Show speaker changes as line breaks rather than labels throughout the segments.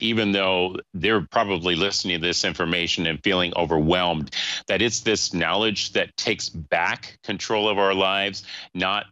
even though they're probably listening to this information and feeling overwhelmed, that it's this knowledge that takes back control of our lives, not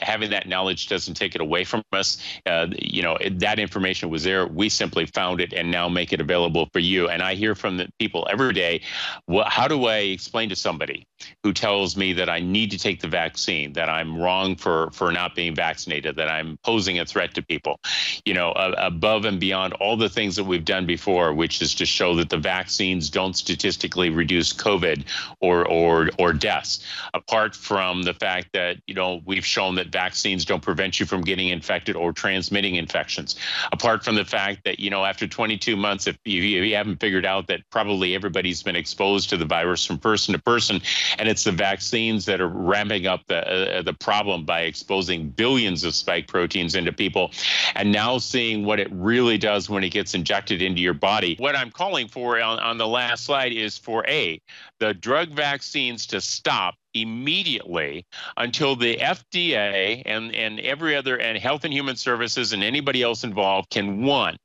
having that knowledge doesn't take it away from us. Uh, you know, that information was there. We simply found it and now make it available for you. And I hear from the people every day, well, how do I explain to somebody who tells me that I need to take the vaccine, that I'm wrong for, for not being vaccinated, that I'm posing a threat to people, you know, uh, above and beyond all the things that we've done before, which is to show that the vaccines don't statistically reduce COVID or, or, or deaths, apart from the fact that, you know, we've shown that vaccines don't prevent you from getting infected or transmitting infections. Apart from the fact that, you know, after 22 months, if you, you haven't figured out that probably everybody's been exposed to the virus from person to person, and it's the vaccines that are ramping up the, uh, the problem by exposing billions of spike proteins into people, and now seeing what it really does when it gets injected into your body. What I'm calling for on, on the last slide is for A, the drug vaccines to stop immediately until the FDA and, and every other and Health and Human Services and anybody else involved can one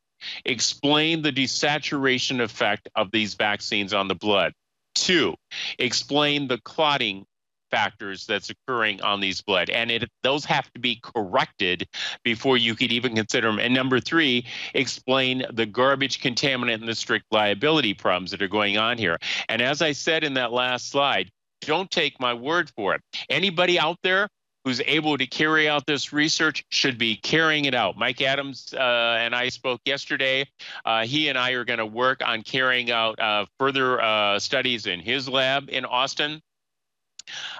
explain the desaturation effect of these vaccines on the blood. Two, explain the clotting factors that's occurring on these blood. And it those have to be corrected before you could even consider them and number three explain the garbage contaminant and the strict liability problems that are going on here. And as i said in that last slide don't take my word for it anybody out there who's able to carry out this research should be carrying it out. Mike Adams uh, and I spoke yesterday. Uh, he and I are going to work on carrying out uh, further uh, studies in his lab in Austin.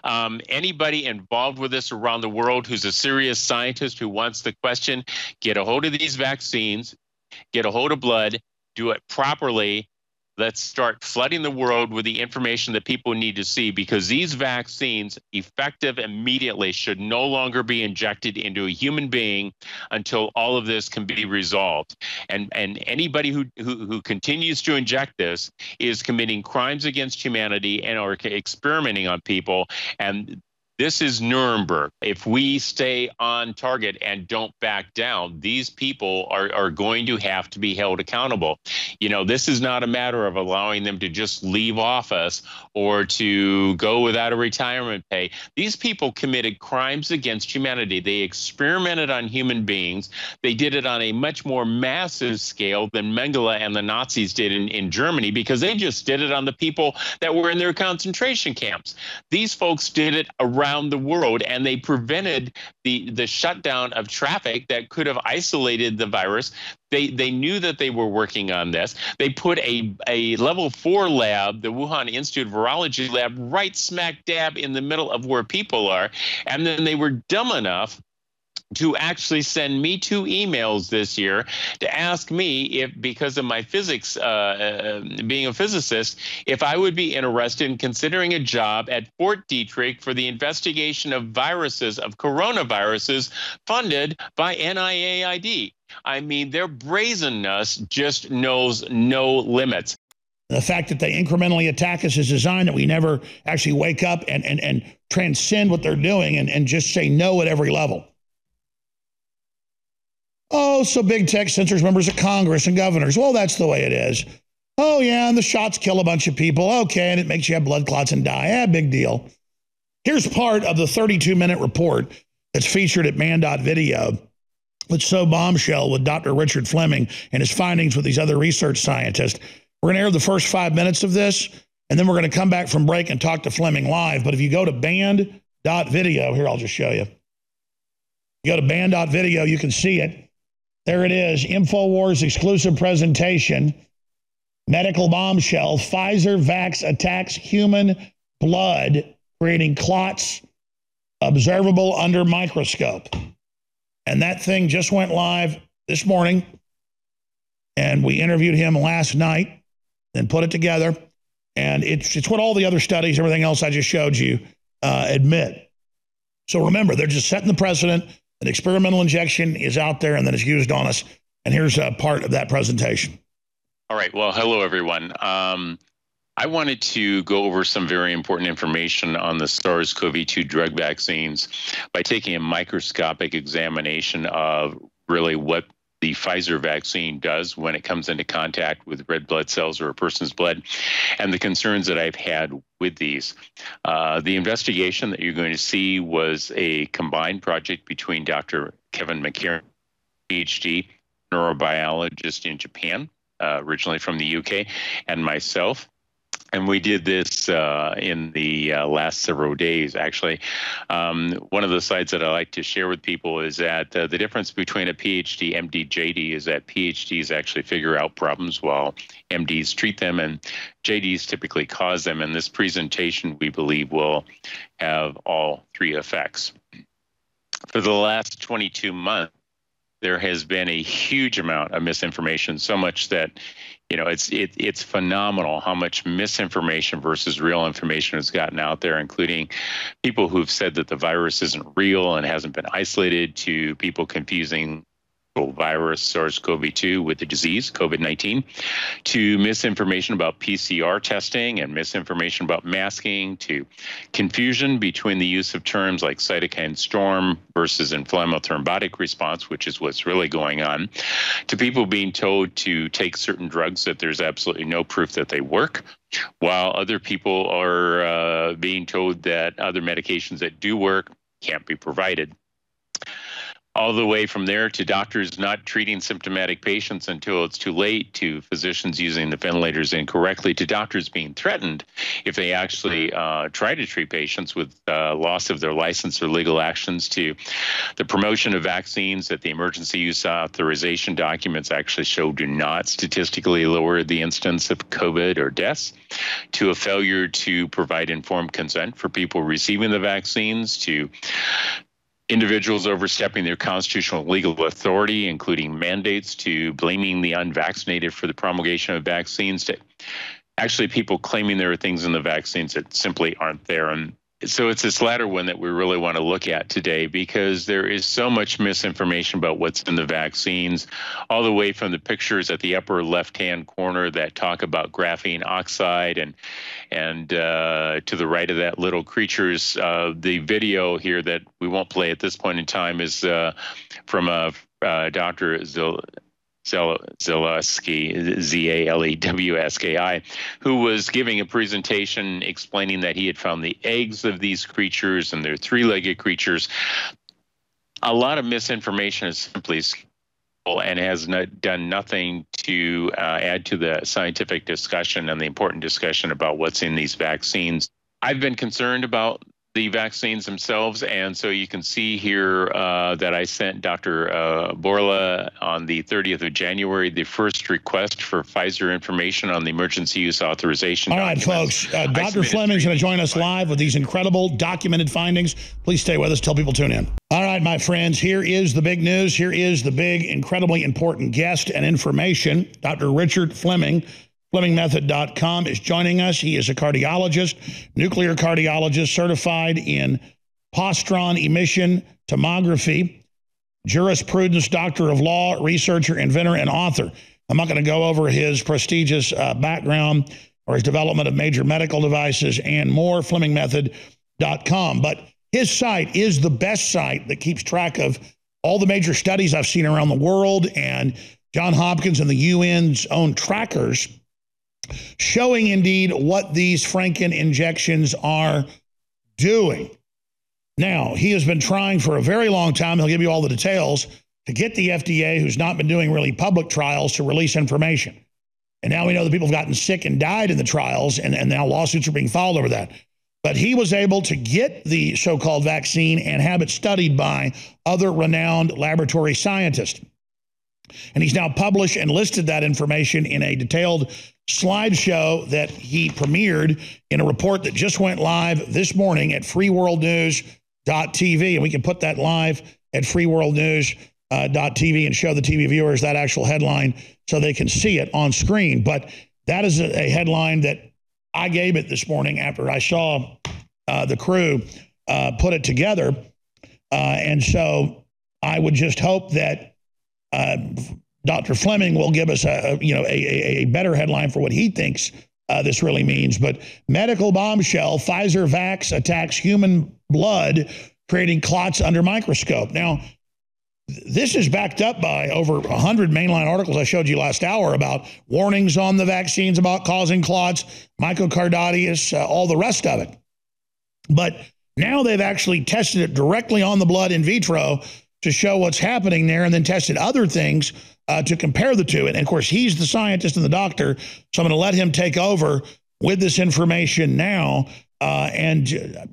Um, anybody involved with this around the world who's a serious scientist who wants the question, get a hold of these vaccines, get a hold of blood, do it properly, let's start flooding the world with the information that people need to see because these vaccines effective immediately should no longer be injected into a human being until all of this can be resolved. And and anybody who who, who continues to inject this is committing crimes against humanity and are experimenting on people. And this is Nuremberg. If we stay on target and don't back down, these people are, are going to have to be held accountable. You know, this is not a matter of allowing them to just leave office or to go without a retirement pay. These people committed crimes against humanity. They experimented on human beings. They did it on a much more massive scale than Mengele and the Nazis did in, in Germany because they just did it on the people that were in their concentration camps. These folks did it around around the world, and they prevented the the shutdown of traffic that could have isolated the virus. They they knew that they were working on this. They put a a level four lab, the Wuhan Institute of Virology lab, right smack dab in the middle of where people are, and then they were dumb enough to actually send me two emails this year to ask me if, because of my physics, uh, uh, being a physicist, if I would be interested in considering a job at Fort Detrick for the investigation of viruses, of coronaviruses, funded by NIAID. I mean, their brazenness just knows no limits.
The fact that they incrementally attack us is designed that we never actually wake up and, and, and transcend what they're doing and, and just say no at every level. Oh, so big tech censors members of Congress and governors. Well, that's the way it is. Oh, yeah, and the shots kill a bunch of people. Okay, and it makes you have blood clots and die. Yeah, big deal. Here's part of the 32 minute report that's featured at banned.video that's so bombshell with Dr. Richard Fleming and his findings with these other research scientists. We're going to air the first five minutes of this, and then we're going to come back from break and talk to Fleming live. But if you go to banned.video, here, I'll just show you. You go to banned.video, you can see it. There it is InfoWars exclusive presentation. Medical bombshell Pfizer Vax attacks human blood, creating clots observable under microscope. And that thing just went live this morning. And we interviewed him last night and put it together. And it's, it's what all the other studies, everything else I just showed you, uh, admit. So remember, they're just setting the precedent. An experimental injection is out there and then it's used on us. And here's a part of that presentation.
All right. Well, hello, everyone. Um, I wanted to go over some very important information on the SARS CoV 2 drug vaccines by taking a microscopic examination of really what the Pfizer vaccine does when it comes into contact with red blood cells or a person's blood, and the concerns that I've had with these. Uh, the investigation that you're going to see was a combined project between Dr. Kevin McCairn, PhD, neurobiologist in Japan, uh, originally from the UK, and myself and we did this uh, in the uh, last several days, actually. Um, one of the slides that I like to share with people is that uh, the difference between a PhD, MD, JD is that PhDs actually figure out problems while MDs treat them, and JDs typically cause them. And this presentation, we believe, will have all three effects. For the last 22 months, there has been a huge amount of misinformation, so much that you know it's it, it's phenomenal how much misinformation versus real information has gotten out there, including people who've said that the virus isn't real and hasn't been isolated, to people confusing virus SARS-CoV-2 with the disease COVID-19 to misinformation about PCR testing and misinformation about masking to confusion between the use of terms like cytokine storm versus inflammatory thrombotic response which is what's really going on to people being told to take certain drugs that there's absolutely no proof that they work while other people are uh, being told that other medications that do work can't be provided all the way from there to doctors not treating symptomatic patients until it's too late, to physicians using the ventilators incorrectly, to doctors being threatened if they actually uh, try to treat patients with uh, loss of their license or legal actions, to the promotion of vaccines that the emergency use authorization documents actually show do not statistically lower the incidence of COVID or deaths, to a failure to provide informed consent for people receiving the vaccines, to individuals overstepping their constitutional legal authority, including mandates to blaming the unvaccinated for the promulgation of vaccines, to actually people claiming there are things in the vaccines that simply aren't there. And so it's this latter one that we really want to look at today because there is so much misinformation about what's in the vaccines, all the way from the pictures at the upper left-hand corner that talk about graphene oxide, and and uh, to the right of that, little creatures. Uh, the video here that we won't play at this point in time is uh, from a uh, Dr. Zil- Zalewski, Z A L E W S K I, who was giving a presentation explaining that he had found the eggs of these creatures and they're three legged creatures. A lot of misinformation is simply and has not done nothing to uh, add to the scientific discussion and the important discussion about what's in these vaccines. I've been concerned about the vaccines themselves. And so you can see here uh, that I sent Dr. Uh, Bourla on the 30th of January the first request for Pfizer information on the emergency use authorization.
All right, documents. folks. Uh, Dr. Fleming's going to join us live with these incredible documented findings. Please stay with us. Tell people tune in. All right, my friends, here is the big news. Here is the big, incredibly important guest and information. Dr. Richard Fleming FlemingMethod.com is joining us. He is a cardiologist, nuclear cardiologist, certified in positron emission tomography, jurisprudence, doctor of law, researcher, inventor, and author. I'm not going to go over his prestigious uh, background or his development of major medical devices and more, FlemingMethod.com. But his site is the best site that keeps track of all the major studies I've seen around the world and John Hopkins and the UN's own trackers showing indeed what these Franken injections are doing. Now, he has been trying for a very long time, he'll give you all the details, to get the FDA, who's not been doing really public trials, to release information. And now we know that people have gotten sick and died in the trials, and, and now lawsuits are being filed over that. But he was able to get the so called vaccine and have it studied by other renowned laboratory scientists. And he's now published and listed that information in a detailed slideshow that he premiered in a report that just went live this morning at freeworldnews.tv. And we can put that live at freeworldnews.tv and show the TV viewers that actual headline so they can see it on screen. But that is a, headline that I gave it this morning after I saw uh, the crew uh, put it together. Uh, and so I would just hope that uh, Dr. Fleming will give us a, you know a, a, better headline for what he thinks uh, this really means. But medical bombshell: Pfizer vax attacks human blood, creating clots under microscope. Now, this is backed up by over 100 mainline articles I showed you last hour about warnings on the vaccines about causing clots, myocarditis, uh, all the rest of it. But now they've actually tested it directly on the blood in vitro to show what's happening there and then tested other things uh, to compare the two. And of course, he's the scientist and the doctor, so I'm going to let him take over with this information now. Uh, and uh,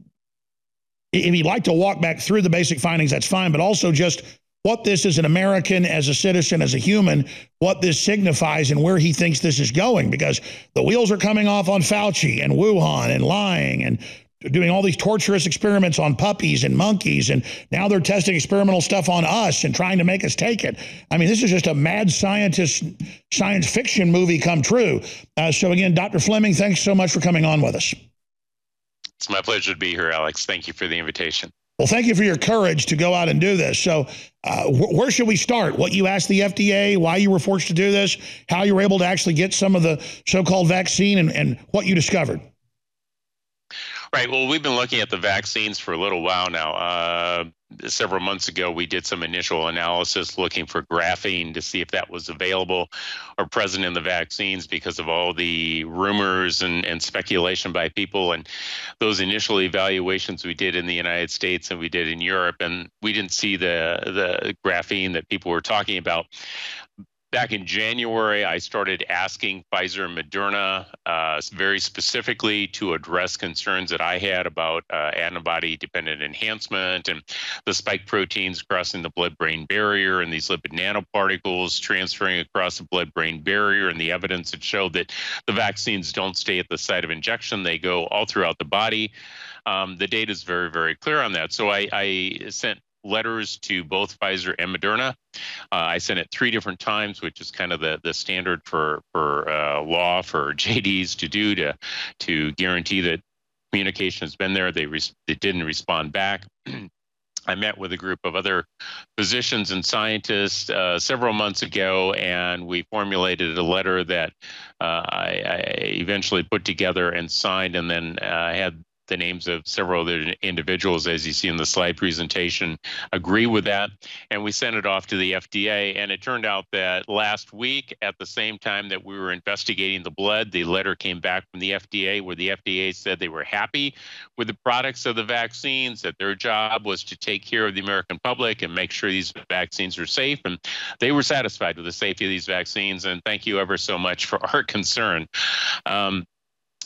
if you'd like to walk back through the basic findings, that's fine, but also just what this as an American, as a citizen, as a human, what this signifies and where he thinks this is going, because the wheels are coming off on Fauci and Wuhan and lying and doing all these torturous experiments on puppies and monkeys, and now they're testing experimental stuff on us and trying to make us take it. I mean, this is just a mad scientist science fiction movie come true. Uh, so again, Dr. Fleming, thanks so much for coming on with us.
It's my pleasure to be here, Alex. Thank you for the invitation.
Well, thank you for your courage to go out and do this. So, uh, wh where should we start? What you asked the FDA, why you were forced to do this, how you were able to actually get some of the so called vaccine, and, and what you discovered?
Right. Well, we've been looking at the vaccines for a little while now. Uh, several months ago, we did some initial analysis looking for graphene to see if that was available or present in the vaccines because of all the rumors and, and speculation by people. And those initial evaluations we did in the United States and we did in Europe, and we didn't see the, the graphene that people were talking about back in January, I started asking Pfizer and Moderna uh, very specifically to address concerns that I had about uh, antibody dependent enhancement and the spike proteins crossing the blood brain barrier and these lipid nanoparticles transferring across the blood brain barrier and the evidence that showed that the vaccines don't stay at the site of injection, they go all throughout the body. Um, the data is very, very clear on that. So I, I sent letters to both Pfizer and Moderna. Uh, I sent it three different times, which is kind of the, the standard for for uh, law for JDs to do to to guarantee that communication has been there. They res- they didn't respond back. I met with a group of other physicians and scientists uh, several months ago, and we formulated a letter that uh, I, I, eventually put together and signed, and then uh, had the names of several other individuals, as you see in the slide presentation, agree with that. And we sent it off to the FDA. And it turned out that last week, at the same time that we were investigating the blood, the letter came back from the FDA where the FDA said they were happy with the products of the vaccines, that their job was to take care of the American public and make sure these vaccines are safe. And they were satisfied with the safety of these vaccines. And thank you ever so much for our concern. Um,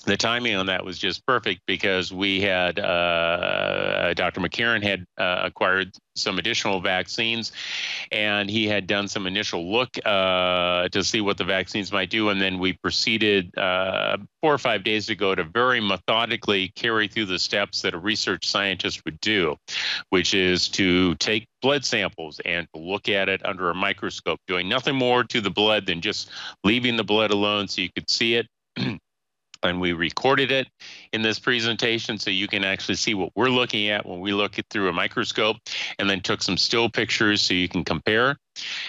the timing on that was just perfect because we had uh, Dr. McCairn had uh, acquired some additional vaccines, and he had done some initial look uh, to see what the vaccines might do, and then we proceeded uh, four or five days ago to very methodically carry through the steps that a research scientist would do, which is to take blood samples and look at it under a microscope, doing nothing more to the blood than just leaving the blood alone so you could see it. and we recorded it in this presentation so you can actually see what we're looking at when we look it through a microscope and then took some still pictures so you can compare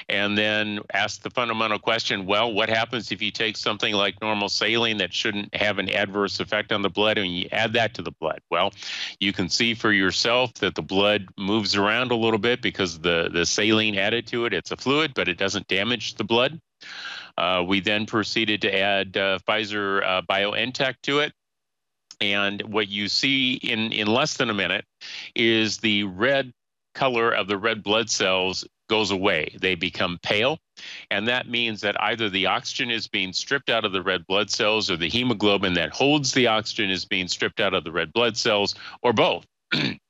and then ask the fundamental question well what happens if you take something like normal saline that shouldn't have an adverse effect on the blood and you add that to the blood? Well you can see for yourself that the blood moves around a little bit because the the saline added to it it's a fluid but it doesn't damage the blood uh, we then proceeded to add uh, Pfizer uh, BioNTech to it. And what you see in, in less than a minute is the red color of the red blood cells goes away. They become pale. And that means that either the oxygen is being stripped out of the red blood cells or the hemoglobin that holds the oxygen is being stripped out of the red blood cells or both.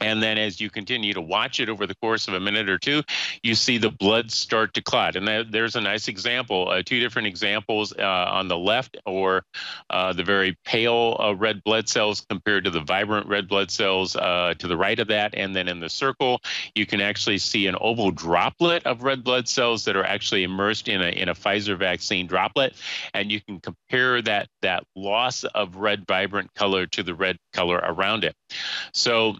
And then as you continue to watch it over the course of a minute or two, you see the blood start to clot. And that, there's a nice example, uh, two different examples uh, on the left, or uh, the very pale uh, red blood cells compared to the vibrant red blood cells uh, to the right of that. And then in the circle, you can actually see an oval droplet of red blood cells that are actually immersed in a, in a Pfizer vaccine droplet. And you can compare that, that loss of red vibrant color to the red color around it. So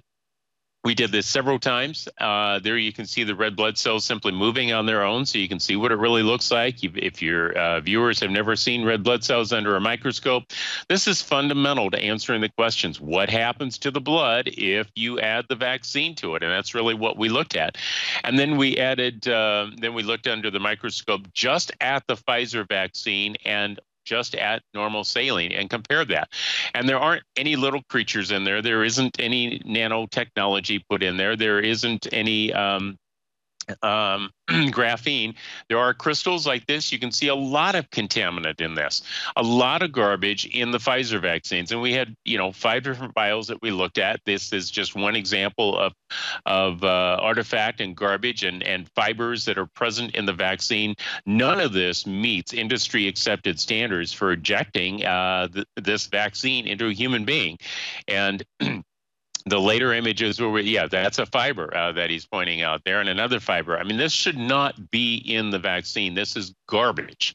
we did this several times. Uh, there you can see the red blood cells simply moving on their own, so you can see what it really looks like. If your uh, viewers have never seen red blood cells under a microscope, this is fundamental to answering the questions what happens to the blood if you add the vaccine to it? And that's really what we looked at. And then we added, uh, then we looked under the microscope just at the Pfizer vaccine and just at normal saline and compare that. And there aren't any little creatures in there. There isn't any nanotechnology put in there. There isn't any um, um, graphene, there are crystals like this. You can see a lot of contaminant in this, a lot of garbage in the Pfizer vaccines. And we had, you know, five different vials that we looked at. This is just one example of, of uh, artifact and garbage and, and fibers that are present in the vaccine. None of this meets industry accepted standards for injecting uh, th- this vaccine into a human being. And the later images were yeah that's a fiber uh, that he's pointing out there and another fiber. I mean this should not be in the vaccine. This is garbage.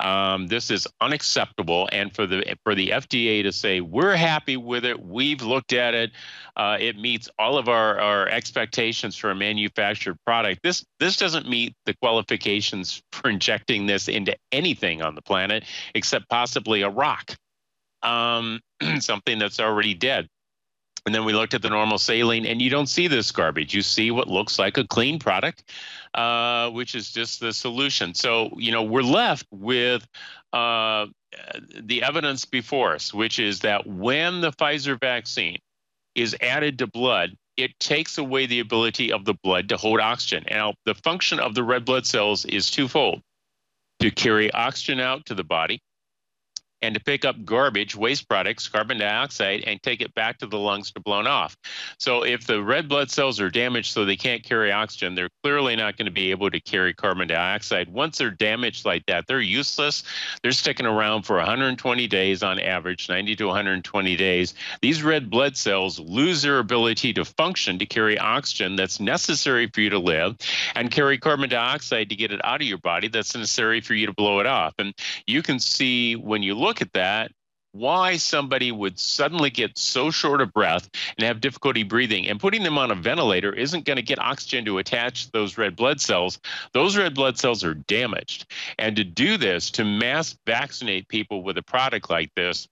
Um, this is unacceptable. And for the for the fda to say we're happy with it. We've looked at it. Uh, it meets all of our, our expectations for a manufactured product. This this doesn't meet the qualifications for injecting this into anything on the planet except possibly a rock um, something that's already dead and then we looked at the normal saline, and you don't see this garbage. You see what looks like a clean product, uh, which is just the solution. So, you know, we're left with uh, the evidence before us, which is that when the Pfizer vaccine is added to blood, it takes away the ability of the blood to hold oxygen. Now, the function of the red blood cells is twofold to carry oxygen out to the body and to pick up garbage, waste products, carbon dioxide, and take it back to the lungs to blown off. So if the red blood cells are damaged so they can't carry oxygen, they're clearly not going to be able to carry carbon dioxide. Once they're damaged like that, they're useless. They're sticking around for 120 days on average, 90 to 120 days. These red blood cells lose their ability to function to carry oxygen that's necessary for you to live and carry carbon dioxide to get it out of your body that's necessary for you to blow it off. And you can see when you look look at that, why somebody would suddenly get so short of breath and have difficulty breathing. And putting them on a ventilator isn't going to get oxygen to attach those red blood cells. Those red blood cells are damaged. And to do this, to mass vaccinate people with a product like this,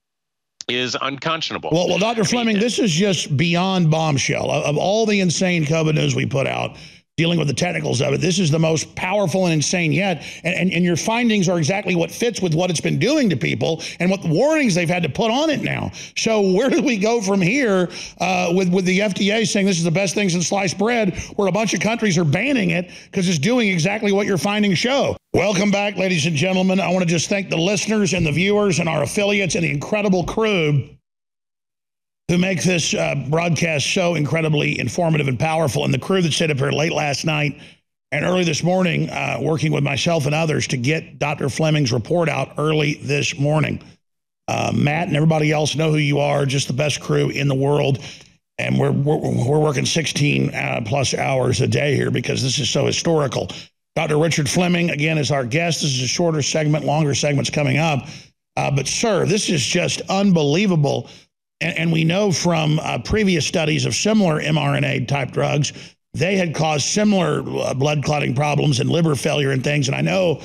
is unconscionable.
Well, well, Dr. Fleming, this is just beyond bombshell. Of, of all the insane COVID news we put out, dealing with the technicals of it. This is the most powerful and insane yet. And, and, and, your findings are exactly what fits with what it's been doing to people and what warnings they've had to put on it now. So where do we go from here uh, with, with the FDA saying this is the best thing since sliced bread, where a bunch of countries are banning it because it's doing exactly what your findings show? Welcome back, ladies and gentlemen. I want to just thank the listeners and the viewers and our affiliates and the incredible crew who make this uh, broadcast so incredibly informative and powerful, and the crew that stayed up here late last night and early this morning, uh, working with myself and others to get Dr. Fleming's report out early this morning. Uh, Matt and everybody else know who you are, just the best crew in the world. And we're, we're, we're working 16 uh, plus hours a day here because this is so historical. Dr. Richard Fleming, again, is our guest. This is a shorter segment, longer segments coming up. Uh, but, sir, this is just unbelievable and, and we know from uh, previous studies of similar mRNA type drugs, they had caused similar uh, blood clotting problems and liver failure and things. And I know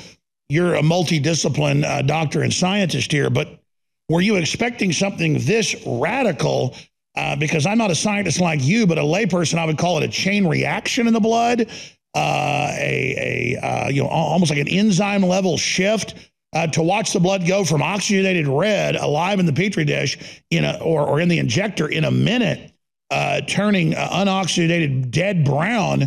you're a multidiscipline uh, doctor and scientist here, but were you expecting something this radical? Uh, because I'm not a scientist like you, but a layperson, I would call it a chain reaction in the blood, uh, a, a uh, you know almost like an enzyme level shift uh, to watch the blood go from oxygenated red alive in the petri dish in a, or, or in the injector in a minute, uh, turning uh, unoxygenated dead brown,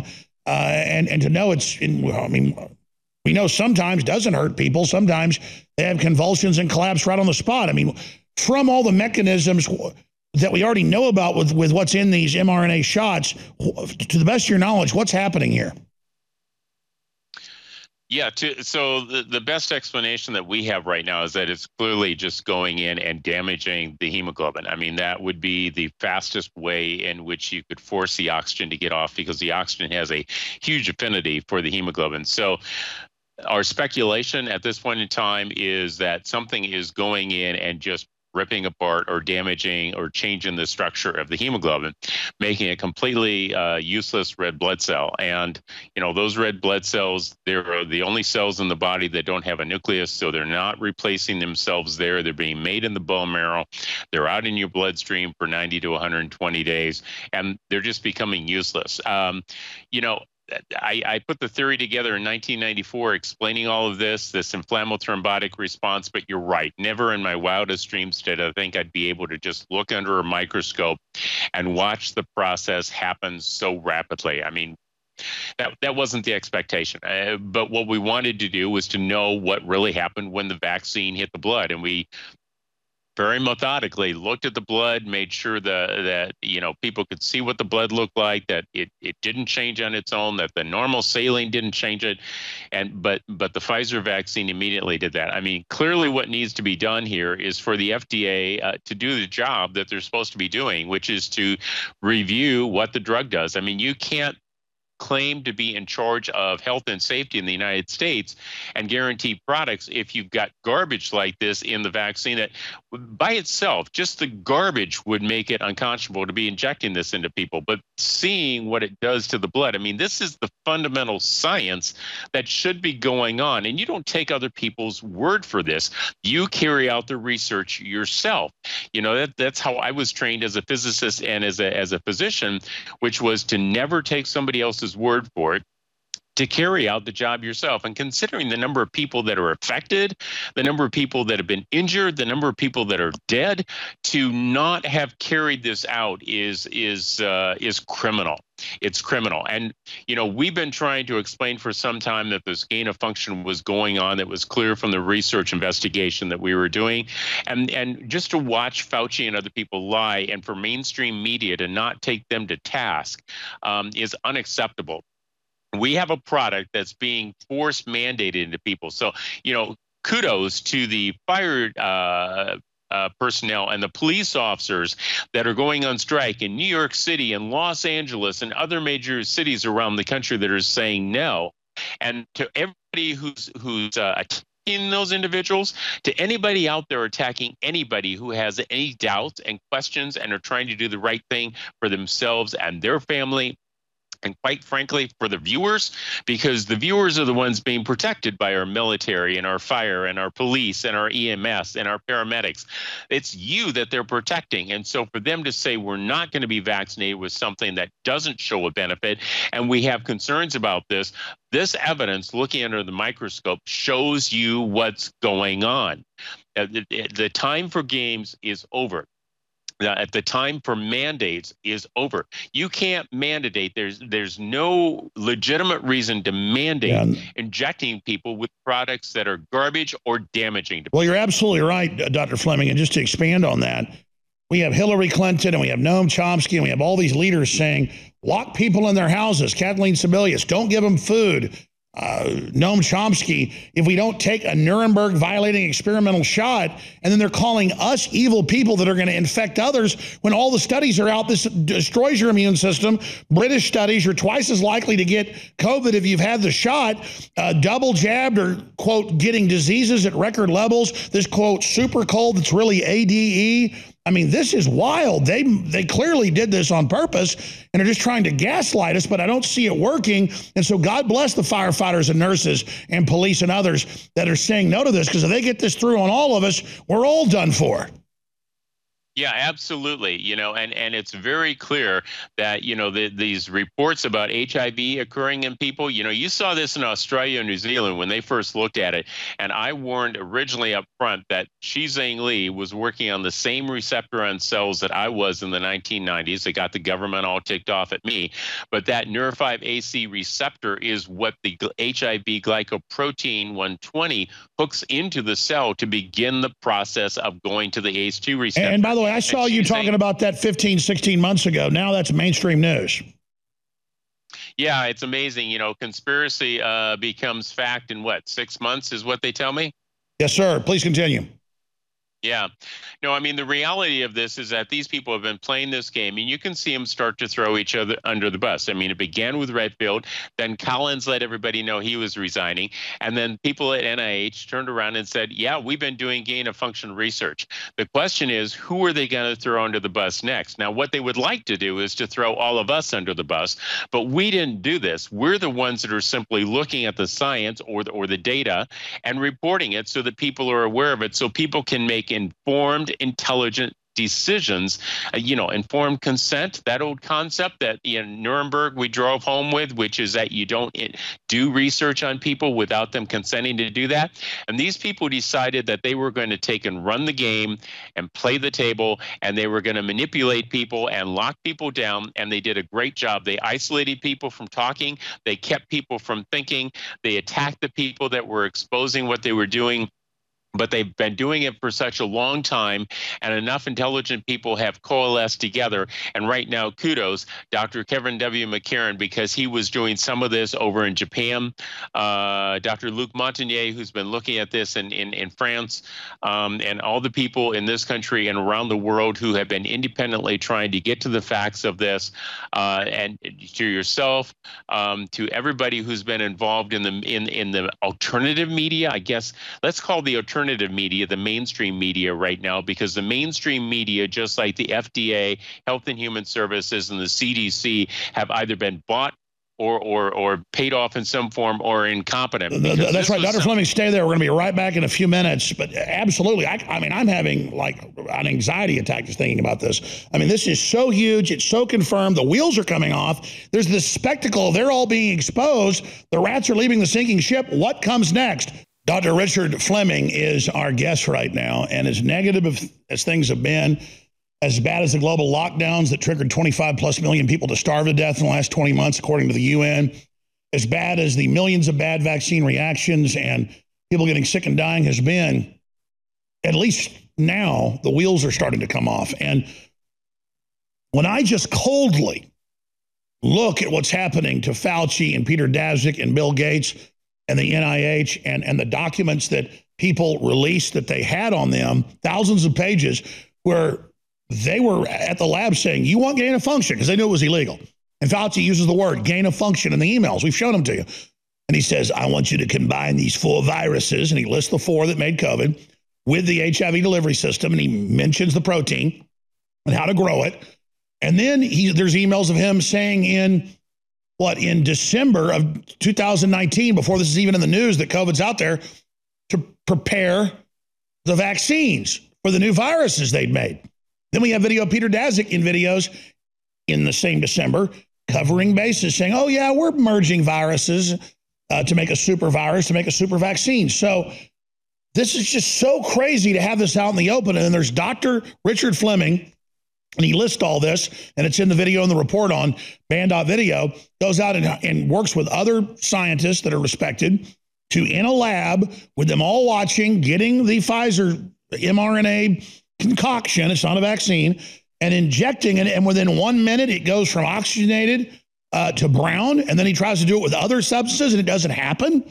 uh, and and to know it's in, I mean, we know sometimes doesn't hurt people. Sometimes they have convulsions and collapse right on the spot. I mean, from all the mechanisms that we already know about with with what's in these mRNA shots, to the best of your knowledge, what's happening here?
Yeah, to, so the, the best explanation that we have right now is that it's clearly just going in and damaging the hemoglobin. I mean, that would be the fastest way in which you could force the oxygen to get off because the oxygen has a huge affinity for the hemoglobin. So our speculation at this point in time is that something is going in and just ripping apart or damaging or changing the structure of the hemoglobin, making a completely uh, useless red blood cell. And you know those red blood cells, they're the only cells in the body that don't have a nucleus, so they're not replacing themselves there. They're being made in the bone marrow. They're out in your bloodstream for 90 to 120 days, and they're just becoming useless. Um, you know, I, I, put the theory together in 1994 explaining all of this, this inflammatory thrombotic response, but you're right. Never in my wildest dreams did I think I'd be able to just look under a microscope and watch the process happen so rapidly. I mean, that that wasn't the expectation. Uh, but what we wanted to do was to know what really happened when the vaccine hit the blood, and we very methodically looked at the blood, made sure the, that you know people could see what the blood looked like, that it, it didn't change on its own, that the normal saline didn't change it, and but but the Pfizer vaccine immediately did that. I mean, clearly, what needs to be done here is for the FDA uh, to do the job that they're supposed to be doing, which is to review what the drug does. I mean, you can't claim to be in charge of health and safety in the United States and guarantee products if you've got garbage like this in the vaccine that by itself just the garbage would make it unconscionable to be injecting this into people. But seeing what it does to the blood I mean this is the fundamental science that should be going on. And you don't take other people's word for this. You carry out the research yourself. You know that that's how I was trained as a physicist and as a as a physician which was to never take somebody else's else's word for it to carry out the job yourself. And considering the number of people that are affected, the number of people that have been injured, the number of people that are dead, to not have carried this out is is uh, is criminal. It's criminal. And you know, we've been trying to explain for some time that this gain of function was going on. That was clear from the research investigation that we were doing, and and just to watch Fauci and other people lie, and for mainstream media to not take them to task, um, is unacceptable we have a product that's being force mandated into people. So, you know, kudos to the fire uh, uh, personnel and the police officers that are going on strike in New York City and Los Angeles and other major cities around the country that are saying no. And to everybody who's who's uh, attacking those individuals, to anybody out there attacking anybody who has any doubts and questions and are trying to do the right thing for themselves and their family, and quite frankly for the viewers because the viewers are the ones being protected by our military and our fire and our police and our EMS and our paramedics. It's you that they're protecting. And so for them to say we're not going to be vaccinated with something that doesn't show a benefit and we have concerns about this this evidence looking under the microscope shows you what's going on. Uh, the, the time for games is over at the time for mandates is over. You can't mandate. There's there's no legitimate reason to mandate yeah. injecting people with products that are garbage or damaging.
To well, you're absolutely right, Dr. Fleming. And just to expand on that, we have Hillary Clinton and we have Noam Chomsky and we have all these leaders saying lock people in their houses. Kathleen Sebelius, don't give them food uh, Noam Chomsky, if we don't take a Nuremberg violating experimental shot, and then they're calling us evil people that are going to infect others when all the studies are out, this destroys your immune system. British studies, you're twice as likely to get COVID if you've had the shot, uh, double jabbed or, quote, getting diseases at record levels. This, quote, super cold that's really ADE I mean, this is wild. They they clearly did this on purpose and are just trying to gaslight us, but I don't see it working. And so God bless the firefighters and nurses and police and others that are saying no to this because if they get this through on all of us, we're all done for.
Yeah, absolutely. You know, and and it's very clear that you know the, these reports about HIV occurring in people. You know, you saw this in Australia and New Zealand when they first looked at it, and I warned originally up front that Shi Zhengli was working on the same receptor on cells that I was in the 1990s. It got the government all ticked off at me, but that Neu5Ac receptor is what the HIV glycoprotein 120 hooks into the cell to begin the process of going to the ACE2 receptor.
And by the way, I saw you talking about that 15, 16 months ago. Now that's mainstream news.
Yeah, it's amazing. You know, conspiracy uh, becomes fact in what, six months is what they tell me?
Yes, sir. Please continue.
Yeah. No, I mean, the reality of this is that these people have been playing this game, and you can see them start to throw each other under the bus. I mean, it began with Redfield, then Collins let everybody know he was resigning, and then people at NIH turned around and said, Yeah, we've been doing gain of function research. The question is, who are they going to throw under the bus next? Now, what they would like to do is to throw all of us under the bus, but we didn't do this. We're the ones that are simply looking at the science or the, or the data and reporting it so that people are aware of it, so people can make informed, intelligent decisions, uh, you know, informed consent, that old concept that in Nuremberg we drove home with, which is that you don't eh, do research on people without them consenting to do that. And these people decided that they were going to take and run the game and play the table, and they were going to manipulate people and lock people down. And they did a great job. They isolated people from talking, they kept people from thinking, they attacked the people that were exposing what they were doing but they've been doing it for such a long time and enough intelligent people have coalesced together. And right now kudos dr kevin w. McCairn because he was doing some of this over in japan. Uh, dr luc montagnier who's been looking at this in, in, in france. Um, and all the people in this country and around the world who have been independently trying to get to the facts of this uh, and to yourself um, to everybody who's been involved in the in, in the alternative media i guess. Let's call the alternative alternative media, the mainstream media right now, because the mainstream media, just like the FDA, Health and Human Services, and the CDC, have either been bought or or or paid off in some form or incompetent.
That's right, Dr. Fleming. Stay there. We're going to be right back in a few minutes. But uh, absolutely, I, I mean, I'm having like an anxiety attack just thinking about this. I mean, this is so huge. It's so confirmed. The wheels are coming off. There's this spectacle. They're all being exposed. The rats are leaving the sinking ship. What comes next? Dr. Richard Fleming is our guest right now, and as negative as things have been, as bad as the global lockdowns that triggered 25 plus million people to starve to death in the last 20 months, according to the UN, as bad as the millions of bad vaccine reactions and people getting sick and dying has been, at least now the wheels are starting to come off. And when I just coldly look at what's happening to Fauci and Peter Daszak and Bill Gates and the NIH and, and the documents that people released that they had on them, thousands of pages, where they were at the lab saying, you want gain of function, because they knew it was illegal. And Fauci uses the word gain of function in the emails. We've shown them to you. And he says, I want you to combine these four viruses, and he lists the four that made COVID with the HIV delivery system, and he mentions the protein and how to grow it. And then he, there's emails of him saying in what in December of 2019, before this is even in the news that COVID's out there, to prepare the vaccines for the new viruses they'd made. Then we have video of Peter Daszak in videos in the same December covering bases saying, oh, yeah, we're merging viruses uh, to make a super virus, to make a super vaccine. So this is just so crazy to have this out in the open. And then there's Dr. Richard Fleming and he lists all this, and it's in the video and the report on banned.video, goes out and, and works with other scientists that are respected to, in a lab, with them all watching, getting the Pfizer mRNA concoction, it's not a vaccine, and injecting it. And within one minute, it goes from oxygenated uh, to brown. And then he tries to do it with other substances, and it doesn't happen.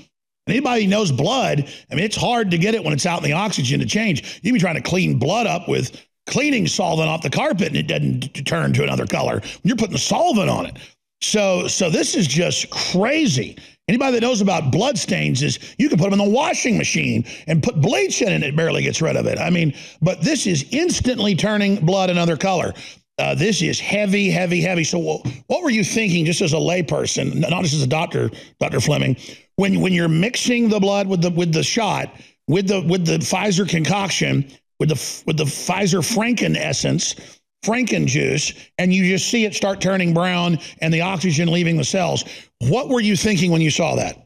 Anybody knows blood, I mean, it's hard to get it when it's out in the oxygen to change. You'd be trying to clean blood up with cleaning solvent off the carpet and it doesn't turn to another color. You're putting solvent on it. So, so this is just crazy. Anybody that knows about blood stains is you can put them in the washing machine and put bleach in it, and it barely gets rid of it. I mean, but this is instantly turning blood another color. Uh, this is heavy, heavy, heavy. So, what were you thinking, just as a layperson, not just as a doctor, Doctor Fleming, when when you're mixing the blood with the with the shot with the with the Pfizer concoction? With the with the Pfizer Franken essence, Franken juice, and you just see it start turning brown and the oxygen leaving the cells. What were you thinking when you saw that?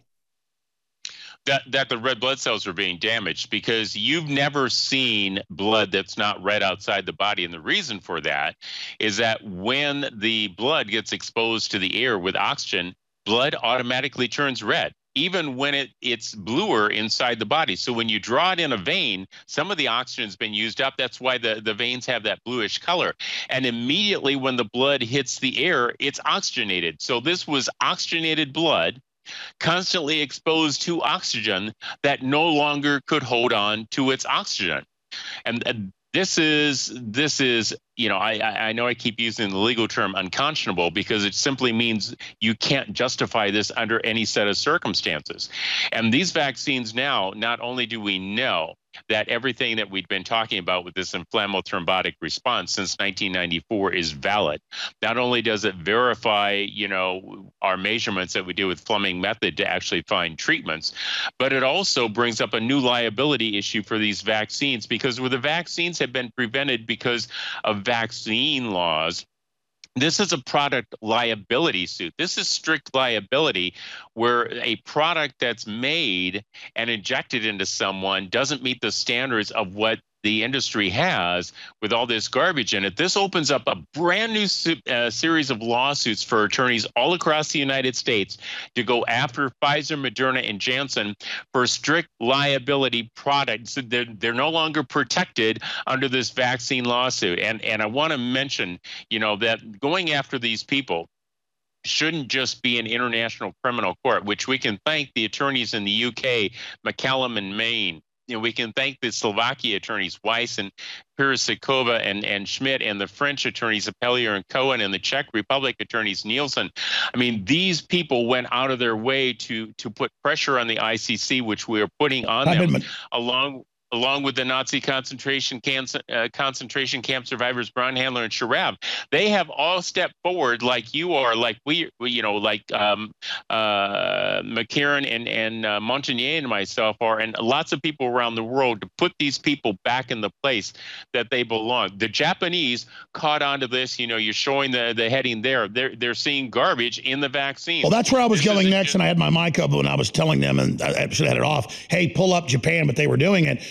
That, that the red blood cells are being damaged because you've never seen blood that's not red outside the body. And the reason for that is that when the blood gets exposed to the air with oxygen, blood automatically turns red even when it, it's bluer inside the body. So when you draw it in a vein, some of the oxygen's been used up. That's why the, the veins have that bluish color. And immediately when the blood hits the air, it's oxygenated. So this was oxygenated blood constantly exposed to oxygen that no longer could hold on to its oxygen. and, and this is this is you know I I know I keep using the legal term unconscionable because it simply means you can't justify this under any set of circumstances, and these vaccines now not only do we know that everything that we've been talking about with this inflammatory thrombotic response since 1994 is valid. Not only does it verify, you know, our measurements that we do with Fleming method to actually find treatments, but it also brings up a new liability issue for these vaccines because where the vaccines have been prevented because of vaccine laws, this is a product liability suit. This is strict liability where a product that's made and injected into someone doesn't meet the standards of what the industry has with all this garbage in it. This opens up a brand new uh, series of lawsuits for attorneys all across the United States to go after Pfizer, Moderna, and Janssen for strict liability products. They're, they're no longer protected under this vaccine lawsuit. And, and I want to mention, you know, that going after these people, shouldn't just be an international criminal court, which we can thank the attorneys in the UK, McCallum and Maine, you know, we can thank the Slovakia attorneys Weiss and Pirosikova and, and Schmidt and the French attorneys Apelier and Cohen and the Czech Republic attorneys Nielsen. I mean, these people went out of their way to to put pressure on the ICC, which we are putting on them, along along with the Nazi concentration camp, uh, concentration camp survivors Brandhandler and Sharav, they have all stepped forward like you are, like we, you know, like um, uh, McCarran and and uh, Montagnier and myself are, and lots of people around the world to put these people back in the place that they belong. The Japanese caught on to this. You know, you're showing the the heading there. They're they're seeing garbage in the vaccine.
Well, that's where I was this going next, and I had my mic up when I was telling them, and I should have had it off. Hey, pull up Japan, but they were doing it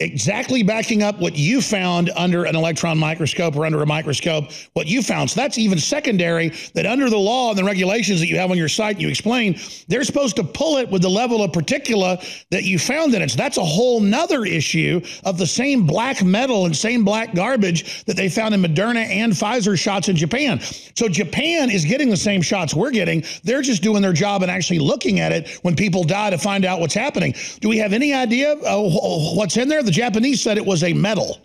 exactly backing up what you found under an electron microscope or under a microscope, what you found. So that's even secondary that under the law and the regulations that you have on your site, you explain, they're supposed to pull it with the level of particula that you found in it. So that's a whole nother issue of the same black metal and same black garbage that they found in Moderna and Pfizer shots in Japan. So Japan is getting the same shots we're getting. They're just doing their job and actually looking at it when people die to find out what's happening. Do we have any idea what's in there? The Japanese said it was a metal.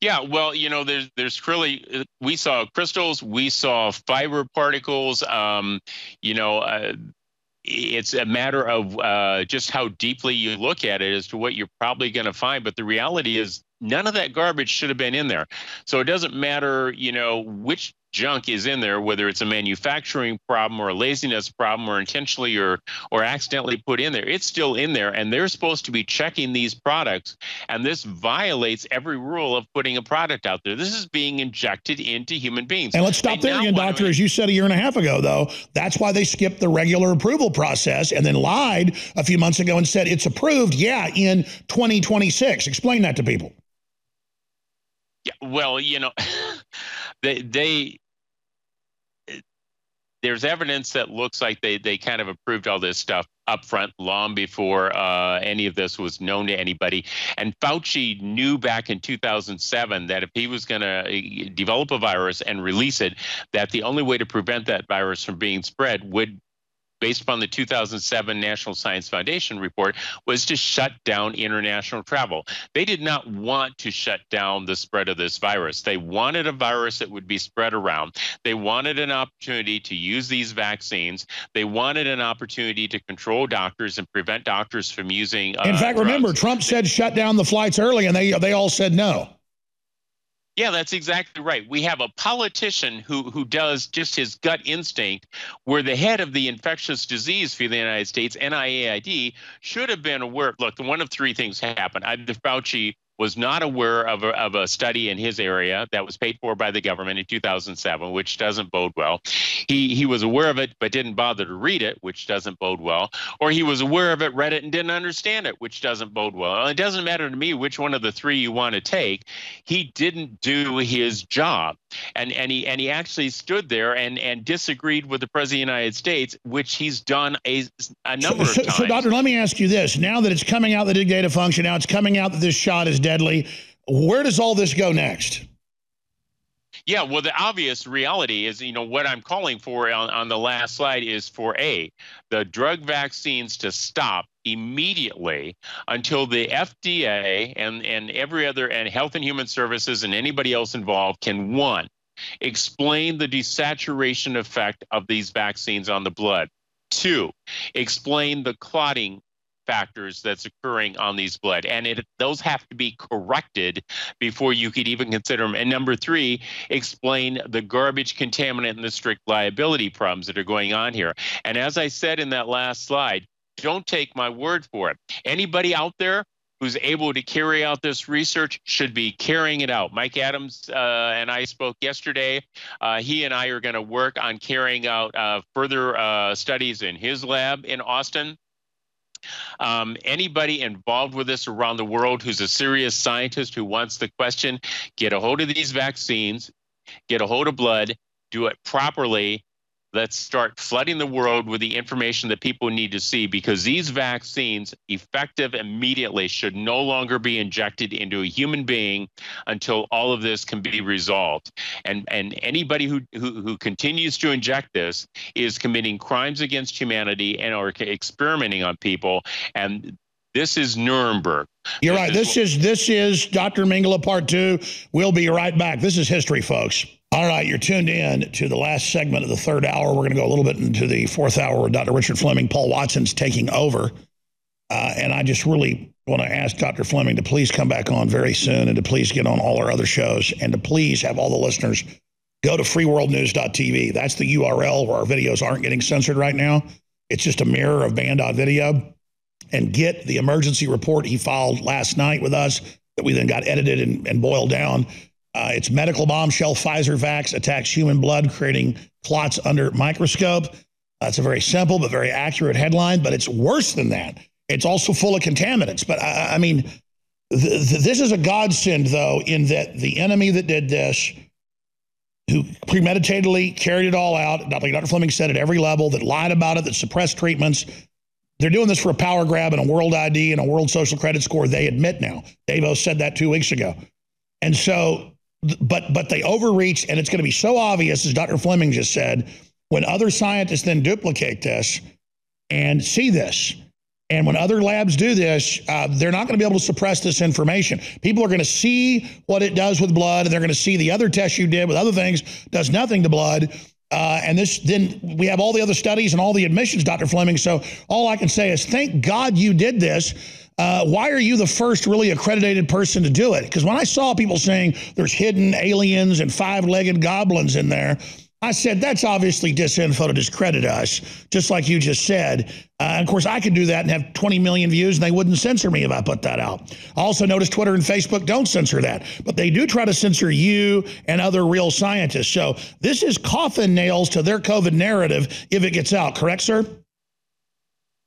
Yeah, well, you know, there's there's really we saw crystals, we saw fiber particles. Um, you know, uh, it's a matter of uh, just how deeply you look at it as to what you're probably going to find. But the reality is, none of that garbage should have been in there. So it doesn't matter, you know, which junk is in there, whether it's a manufacturing problem or a laziness problem or intentionally or or accidentally put in there, it's still in there, and they're supposed to be checking these products. And this violates every rule of putting a product out there. This is being injected into human beings.
And let's stop there again, doctor. As you said a year and a half ago, though, that's why they skipped the regular approval process and then lied a few months ago and said it's approved, yeah, in 2026. Explain that to people.
Yeah, well, you know, they they there's evidence that looks like they they kind of approved all this stuff up front long before uh, any of this was known to anybody. And Fauci knew back in 2007 that if he was going to uh, develop a virus and release it, that the only way to prevent that virus from being spread would based upon the 2007 National Science Foundation report, was to shut down international travel. They did not want to shut down the spread of this virus. They wanted a virus that would be spread around. They wanted an opportunity to use these vaccines. They wanted an opportunity to control doctors and prevent doctors from using.
Uh, In fact, drugs. remember, Trump said shut down the flights early, and they they all said no.
Yeah, that's exactly right. We have a politician who who does just his gut instinct, where the head of the infectious disease for the United States, NIAID, should have been aware. Look, one of three things happened. Either Fauci was not aware of a, of a study in his area that was paid for by the government in 2007, which doesn't bode well. He he was aware of it but didn't bother to read it, which doesn't bode well. Or he was aware of it, read it, and didn't understand it, which doesn't bode well. It doesn't matter to me which one of the three you want to take. He didn't do his job, and and he and he actually stood there and and disagreed with the president of the United States, which he's done a, a number
so,
of times.
So, doctor, let me ask you this: Now that it's coming out that the data function, now it's coming out that this shot is deadly. Where does all this go next?
Yeah, well, the obvious reality is, you know, what I'm calling for on, on the last slide is for A, the drug vaccines to stop immediately until the FDA and, and every other, and Health and Human Services and anybody else involved can, one, explain the desaturation effect of these vaccines on the blood. Two, explain the clotting factors that's occurring on these blood and it, those have to be corrected before you could even consider them and number three explain the garbage contaminant and the strict liability problems that are going on here and as i said in that last slide don't take my word for it anybody out there who's able to carry out this research should be carrying it out. Mike Adams uh, and I spoke yesterday. Uh, he and I are going to work on carrying out uh, further uh, studies in his lab in Austin. Um, anybody involved with this around the world who's a serious scientist who wants the question, get a hold of these vaccines, get a hold of blood, do it properly, let's start flooding the world with the information that people need to see because these vaccines effective immediately should no longer be injected into a human being until all of this can be resolved and and anybody who who, who continues to inject this is committing crimes against humanity and are experimenting on people and this is Nuremberg.
You're this right. Is this is this is Dr. Mengele part two. We'll be right back. This is history, folks. All right, you're tuned in to the last segment of the third hour. We're going to go a little bit into the fourth hour with Dr. Richard Fleming. Paul Watson's taking over. Uh, and I just really want to ask Dr. Fleming to please come back on very soon and to please get on all our other shows and to please have all the listeners go to freeworldnews.tv. That's the URL where our videos aren't getting censored right now. It's just a mirror of banned.video. And get the emergency report he filed last night with us that we then got edited and, and boiled down uh, it's medical bombshell. Pfizer vax attacks human blood, creating clots under microscope. That's a very simple but very accurate headline, but it's worse than that. It's also full of contaminants. But I, I mean, th th this is a godsend, though, in that the enemy that did this, who premeditatedly carried it all out, not like Dr. Fleming said at every level, that lied about it, that suppressed treatments, they're doing this for a power grab and a world ID and a world social credit score. They admit now. Davos said that two weeks ago. And so but but they overreach, and it's going to be so obvious, as Dr. Fleming just said, when other scientists then duplicate this and see this. And when other labs do this, uh, they're not going to be able to suppress this information. People are going to see what it does with blood, and they're going to see the other tests you did with other things does nothing to blood. Uh, and this, then we have all the other studies and all the admissions, Dr. Fleming. So all I can say is thank God you did this uh, why are you the first really accredited person to do it? Because when I saw people saying there's hidden aliens and five-legged goblins in there, I said, that's obviously disinfo to discredit us, just like you just said. Uh, of course, I could do that and have 20 million views, and they wouldn't censor me if I put that out. Also noticed Twitter and Facebook don't censor that, but they do try to censor you and other real scientists. So this is coffin nails to their COVID narrative if it gets out. Correct, sir?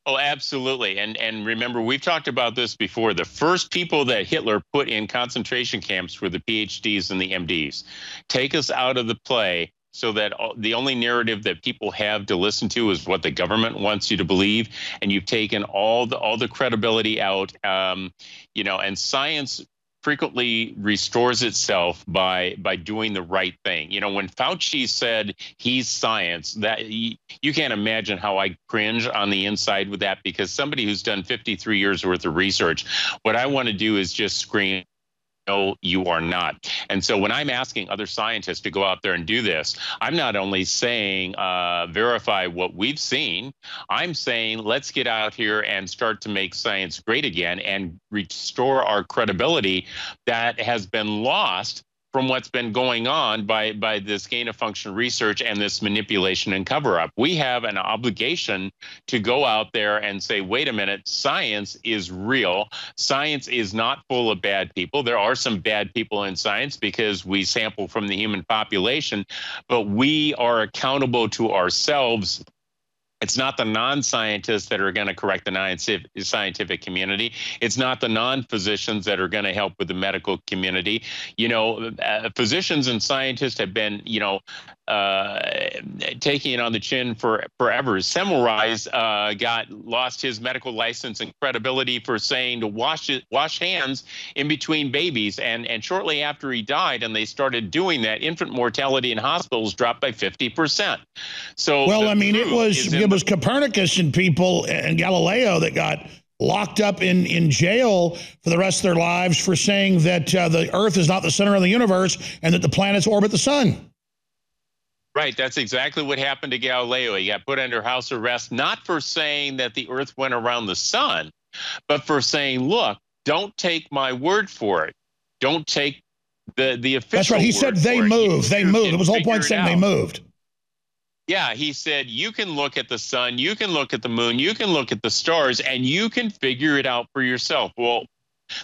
Oh, absolutely. And and remember, we've talked about this before. The first people that Hitler put in concentration camps were the PhDs and the MDs. Take us out of the play so that the only narrative that people have to listen to is what the government wants you to believe, and you've taken all the all the credibility out. Um, you know, and science frequently restores itself by by doing the right thing. You know, when Fauci said he's science, that you, you can't imagine how I cringe on the inside with that because somebody who's done 53 years worth of research, what I want to do is just scream no, you are not. And so when I'm asking other scientists to go out there and do this, I'm not only saying uh, verify what we've seen, I'm saying let's get out here and start to make science great again and restore our credibility that has been lost from what's been going on by by this gain of function research and this manipulation and cover up. We have an obligation to go out there and say, wait a minute, science is real. Science is not full of bad people. There are some bad people in science because we sample from the human population, but we are accountable to ourselves It's not the non scientists that are going to correct the scientific community. It's not the non physicians that are going to help with the medical community. You know, uh, physicians and scientists have been, you know, uh, taking it on the chin for forever. Semmelweis uh, got lost his medical license and credibility for saying to wash it, wash hands in between babies, and and shortly after he died, and they started doing that, infant mortality in hospitals dropped by fifty percent. So
well, I mean, it was it was Copernicus and people and Galileo that got locked up in, in jail for the rest of their lives for saying that uh, the Earth is not the center of the universe and that the planets orbit the sun.
Right, that's exactly what happened to Galileo. He got put under house arrest, not for saying that the Earth went around the sun, but for saying, look, don't take my word for it. Don't take the, the official
That's right. He said they moved. They moved. It was the whole point saying they moved.
Yeah, he said, you can look at the sun, you can look at the moon, you can look at the stars, and you can figure it out for yourself. Well,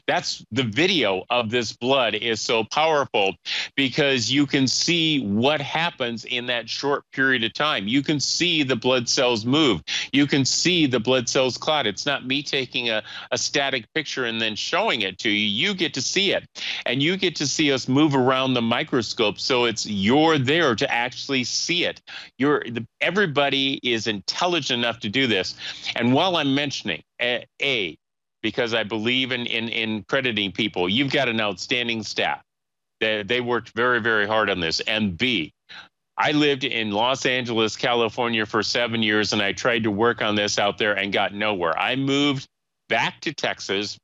that's the video of this blood is so powerful because you can see what happens in that short period of time. You can see the blood cells move. You can see the blood cells clot. It's not me taking a, a static picture and then showing it to you. You get to see it and you get to see us move around the microscope. So it's you're there to actually see it. You're everybody is intelligent enough to do this. And while I'm mentioning eh, a, a because I believe in, in, in crediting people. You've got an outstanding staff. They, they worked very, very hard on this. And B, I lived in Los Angeles, California for seven years, and I tried to work on this out there and got nowhere. I moved back to Texas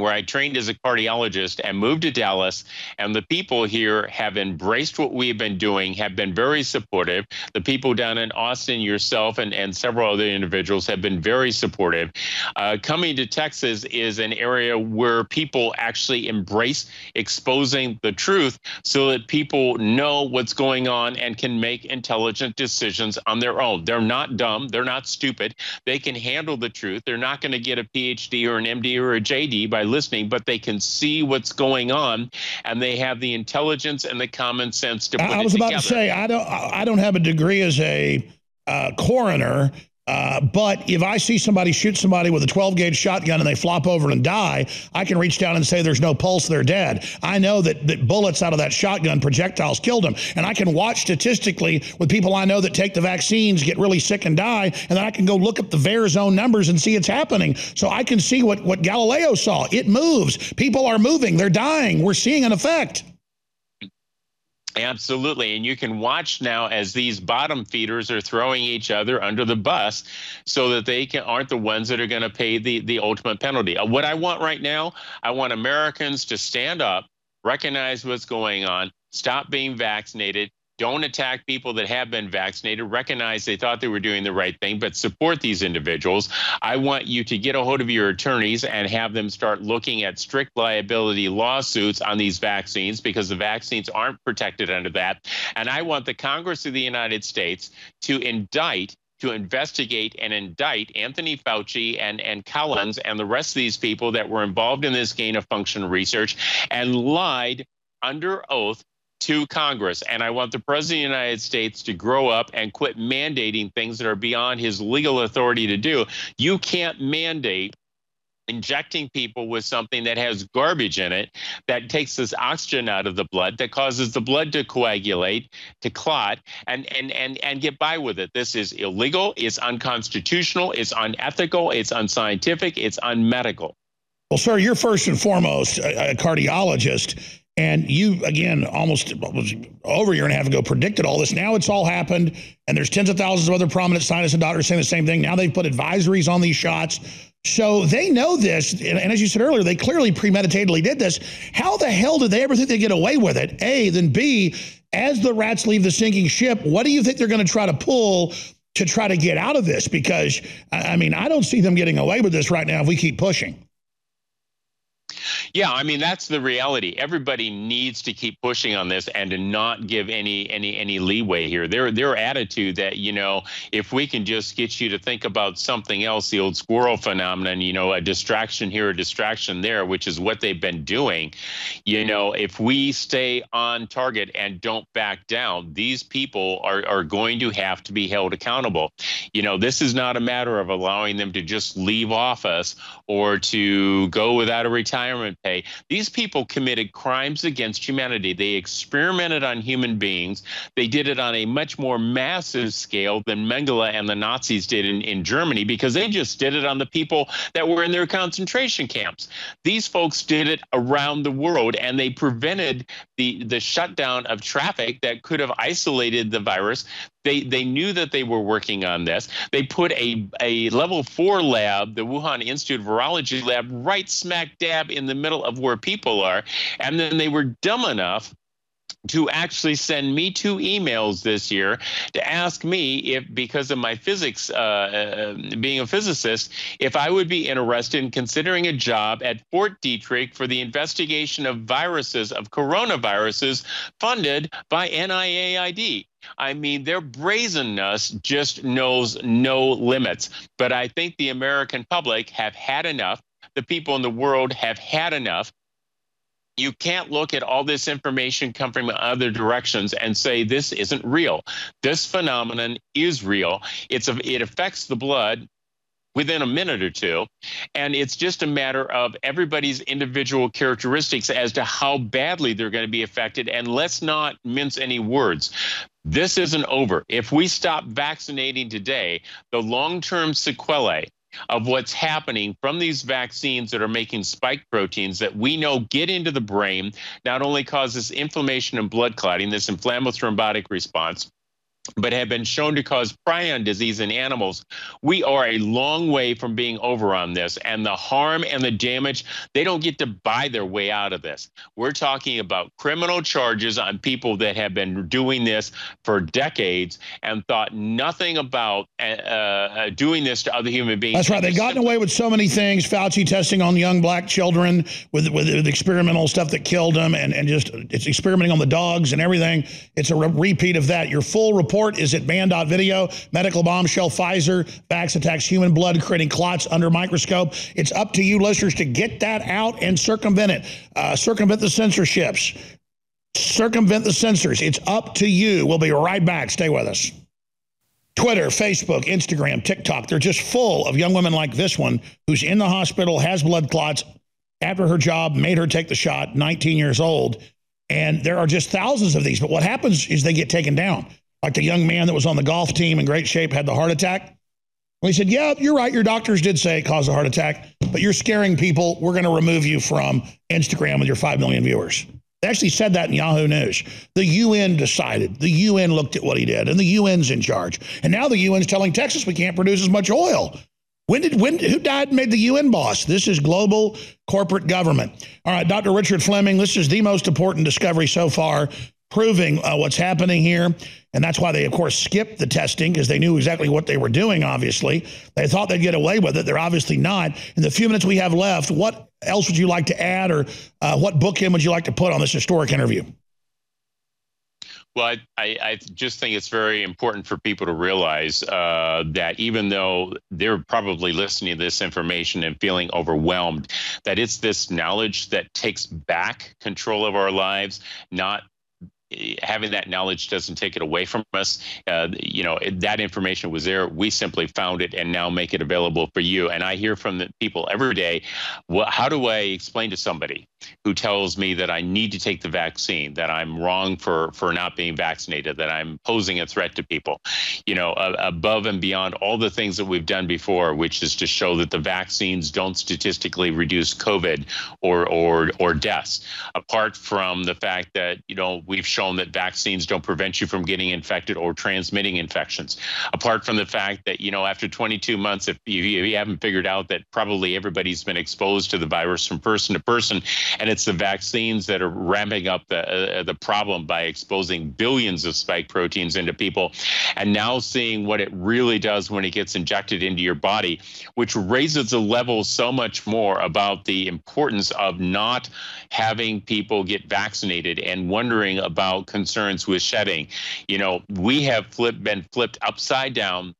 where I trained as a cardiologist and moved to Dallas. And the people here have embraced what we've been doing, have been very supportive. The people down in Austin, yourself, and, and several other individuals have been very supportive. Uh, coming to Texas is an area where people actually embrace exposing the truth so that people know what's going on and can make intelligent decisions on their own. They're not dumb, they're not stupid. They can handle the truth. They're not going to get a PhD or an MD or a JD by listening, but they can see what's going on, and they have the intelligence and the common sense to.
I, I was about to say I don't I don't have a degree as a uh, coroner, uh, but if I see somebody shoot somebody with a 12 gauge shotgun and they flop over and die, I can reach down and say there's no pulse, they're dead. I know that, that bullets out of that shotgun projectiles killed them. And I can watch statistically with people I know that take the vaccines, get really sick and die, and then I can go look up the VAERS own numbers and see it's happening. So I can see what, what Galileo saw. It moves. People are moving. They're dying. We're seeing an effect.
Absolutely. And you can watch now as these bottom feeders are throwing each other under the bus so that they can, aren't the ones that are going to pay the, the ultimate penalty. Uh, what I want right now, I want Americans to stand up, recognize what's going on, stop being vaccinated, don't attack people that have been vaccinated. Recognize they thought they were doing the right thing, but support these individuals. I want you to get a hold of your attorneys and have them start looking at strict liability lawsuits on these vaccines because the vaccines aren't protected under that. And I want the Congress of the United States to indict to investigate and indict Anthony Fauci and, and Collins and the rest of these people that were involved in this gain of function research and lied under oath to Congress. And I want the President of the United States to grow up and quit mandating things that are beyond his legal authority to do. You can't mandate injecting people with something that has garbage in it that takes this oxygen out of the blood that causes the blood to coagulate to clot and and and and get by with it this is illegal it's unconstitutional it's unethical it's unscientific it's unmedical
well sir you're first and foremost a, a cardiologist and you, again, almost over a year and a half ago, predicted all this. Now it's all happened, and there's tens of thousands of other prominent scientists and doctors saying the same thing. Now they've put advisories on these shots. So they know this, and, as you said earlier, they clearly premeditatedly did this. How the hell did they ever think they'd get away with it? A, then B, as the rats leave the sinking ship, what do you think they're going to try to pull to try to get out of this? Because, I mean, I don't see them getting away with this right now if we keep pushing.
Yeah, I mean that's the reality. Everybody needs to keep pushing on this and to not give any any any leeway here. Their their attitude that you know if we can just get you to think about something else, the old squirrel phenomenon, you know, a distraction here, a distraction there, which is what they've been doing. You mm-hmm. know, if we stay on target and don't back down, these people are are going to have to be held accountable. You know, this is not a matter of allowing them to just leave office or to go without a retirement pay. These people committed crimes against humanity. They experimented on human beings. They did it on a much more massive scale than Mengele and the Nazis did in, in Germany because they just did it on the people that were in their concentration camps. These folks did it around the world and they prevented the, the shutdown of traffic that could have isolated the virus they they knew that they were working on this. They put a a level four lab, the Wuhan Institute of Virology lab, right smack dab in the middle of where people are, and then they were dumb enough to actually send me two emails this year to ask me if, because of my physics, uh, uh, being a physicist, if I would be interested in considering a job at Fort Detrick for the investigation of viruses, of coronaviruses, funded by NIAID. I mean, their brazenness just knows no limits. But I think the American public have had enough. The people in the world have had enough. You can't look at all this information come from other directions and say this isn't real. This phenomenon is real. It's a, it affects the blood within a minute or two. And it's just a matter of everybody's individual characteristics as to how badly they're going to be affected. And let's not mince any words. This isn't over. If we stop vaccinating today, the long term sequelae of what's happening from these vaccines that are making spike proteins that we know get into the brain not only causes inflammation and blood clotting, this inflammatory thrombotic response, but have been shown to cause prion disease in animals. We are a long way from being over on this, and the harm and the damage, they don't get to buy their way out of this. We're talking about criminal charges on people that have been doing this for decades and thought nothing about uh, uh, doing this to other human beings.
That's right. They've gotten away with so many things. Fauci testing on young black children with, with, with experimental stuff that killed them, and, and just it's experimenting on the dogs and everything. It's a re repeat of that. Your full report report is at banned.video. Medical bombshell, Pfizer, Vax attacks human blood, creating clots under microscope. It's up to you, listeners, to get that out and circumvent it. Uh, circumvent the censorships. Circumvent the censors. It's up to you. We'll be right back. Stay with us. Twitter, Facebook, Instagram, TikTok, they're just full of young women like this one who's in the hospital, has blood clots after her job, made her take the shot, 19 years old. And there are just thousands of these. But what happens is they get taken down like the young man that was on the golf team in great shape had the heart attack. Well, he said, yeah, you're right. Your doctors did say it caused a heart attack, but you're scaring people. We're going to remove you from Instagram with your 5 million viewers. They actually said that in Yahoo News. The UN decided. The UN looked at what he did, and the UN's in charge. And now the UN's telling Texas we can't produce as much oil. When did when who died and made the UN boss? This is global corporate government. All right, Dr. Richard Fleming, this is the most important discovery so far proving uh, what's happening here. And that's why they, of course, skipped the testing because they knew exactly what they were doing, obviously. They thought they'd get away with it. They're obviously not. In the few minutes we have left, what else would you like to add or uh, what bookend would you like to put on this historic interview?
Well, I, I, I, just think it's very important for people to realize uh, that even though they're probably listening to this information and feeling overwhelmed, that it's this knowledge that takes back control of our lives, not having that knowledge doesn't take it away from us. Uh, you know, that information was there. We simply found it and now make it available for you. And I hear from the people every day, well, how do I explain to somebody who tells me that I need to take the vaccine, that I'm wrong for, for not being vaccinated, that I'm posing a threat to people, you know, uh, above and beyond all the things that we've done before, which is to show that the vaccines don't statistically reduce COVID or, or, or deaths, apart from the fact that, you know, we've shown shown that vaccines don't prevent you from getting infected or transmitting infections. Apart from the fact that, you know, after 22 months, if you, you haven't figured out that probably everybody's been exposed to the virus from person to person, and it's the vaccines that are ramping up the, uh, the problem by exposing billions of spike proteins into people. And now seeing what it really does when it gets injected into your body, which raises the level so much more about the importance of not having people get vaccinated and wondering about concerns with shedding. You know, we have flipped, been flipped upside down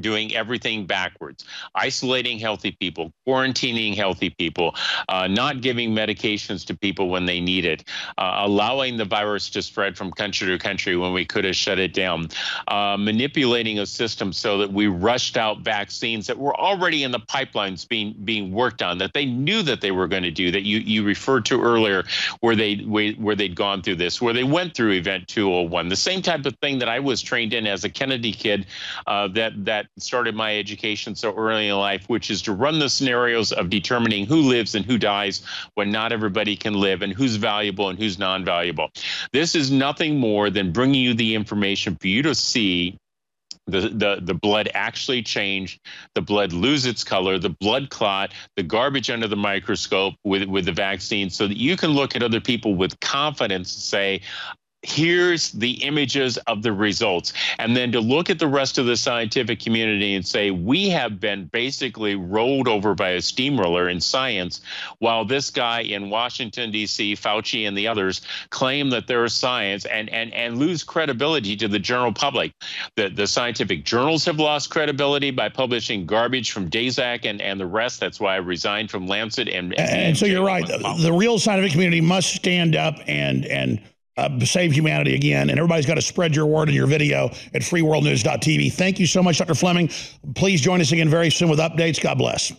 doing everything backwards, isolating healthy people, quarantining healthy people, uh, not giving medications to people when they need it, uh, allowing the virus to spread from country to country when we could have shut it down, uh, manipulating a system so that we rushed out vaccines that were already in the pipelines being being worked on that they knew that they were going to do that you you referred to earlier where they where they'd gone through this where they went through event 201 the same type of thing that I was trained in as a Kennedy kid uh, that that started my education so early in life, which is to run the scenarios of determining who lives and who dies when not everybody can live and who's valuable and who's non valuable. This is nothing more than bringing you the information for you to see the, the, the blood actually change, the blood lose its color, the blood clot, the garbage under the microscope with, with the vaccine, so that you can look at other people with confidence and say, here's the images of the results. And then to look at the rest of the scientific community and say we have been basically rolled over by a steamroller in science while this guy in washington d.c fauci and the others claim that they're science and and and lose credibility to the general public. The the scientific journals have lost credibility by publishing garbage from Daszak and and the rest. That's why i resigned from lancet and
and, and so you're right. The, the real scientific community must stand up and and uh, save humanity again. And everybody's got to spread your word in your video at freeworldnews.tv. Thank you so much, Dr. Fleming. Please join us again very soon with updates. God bless.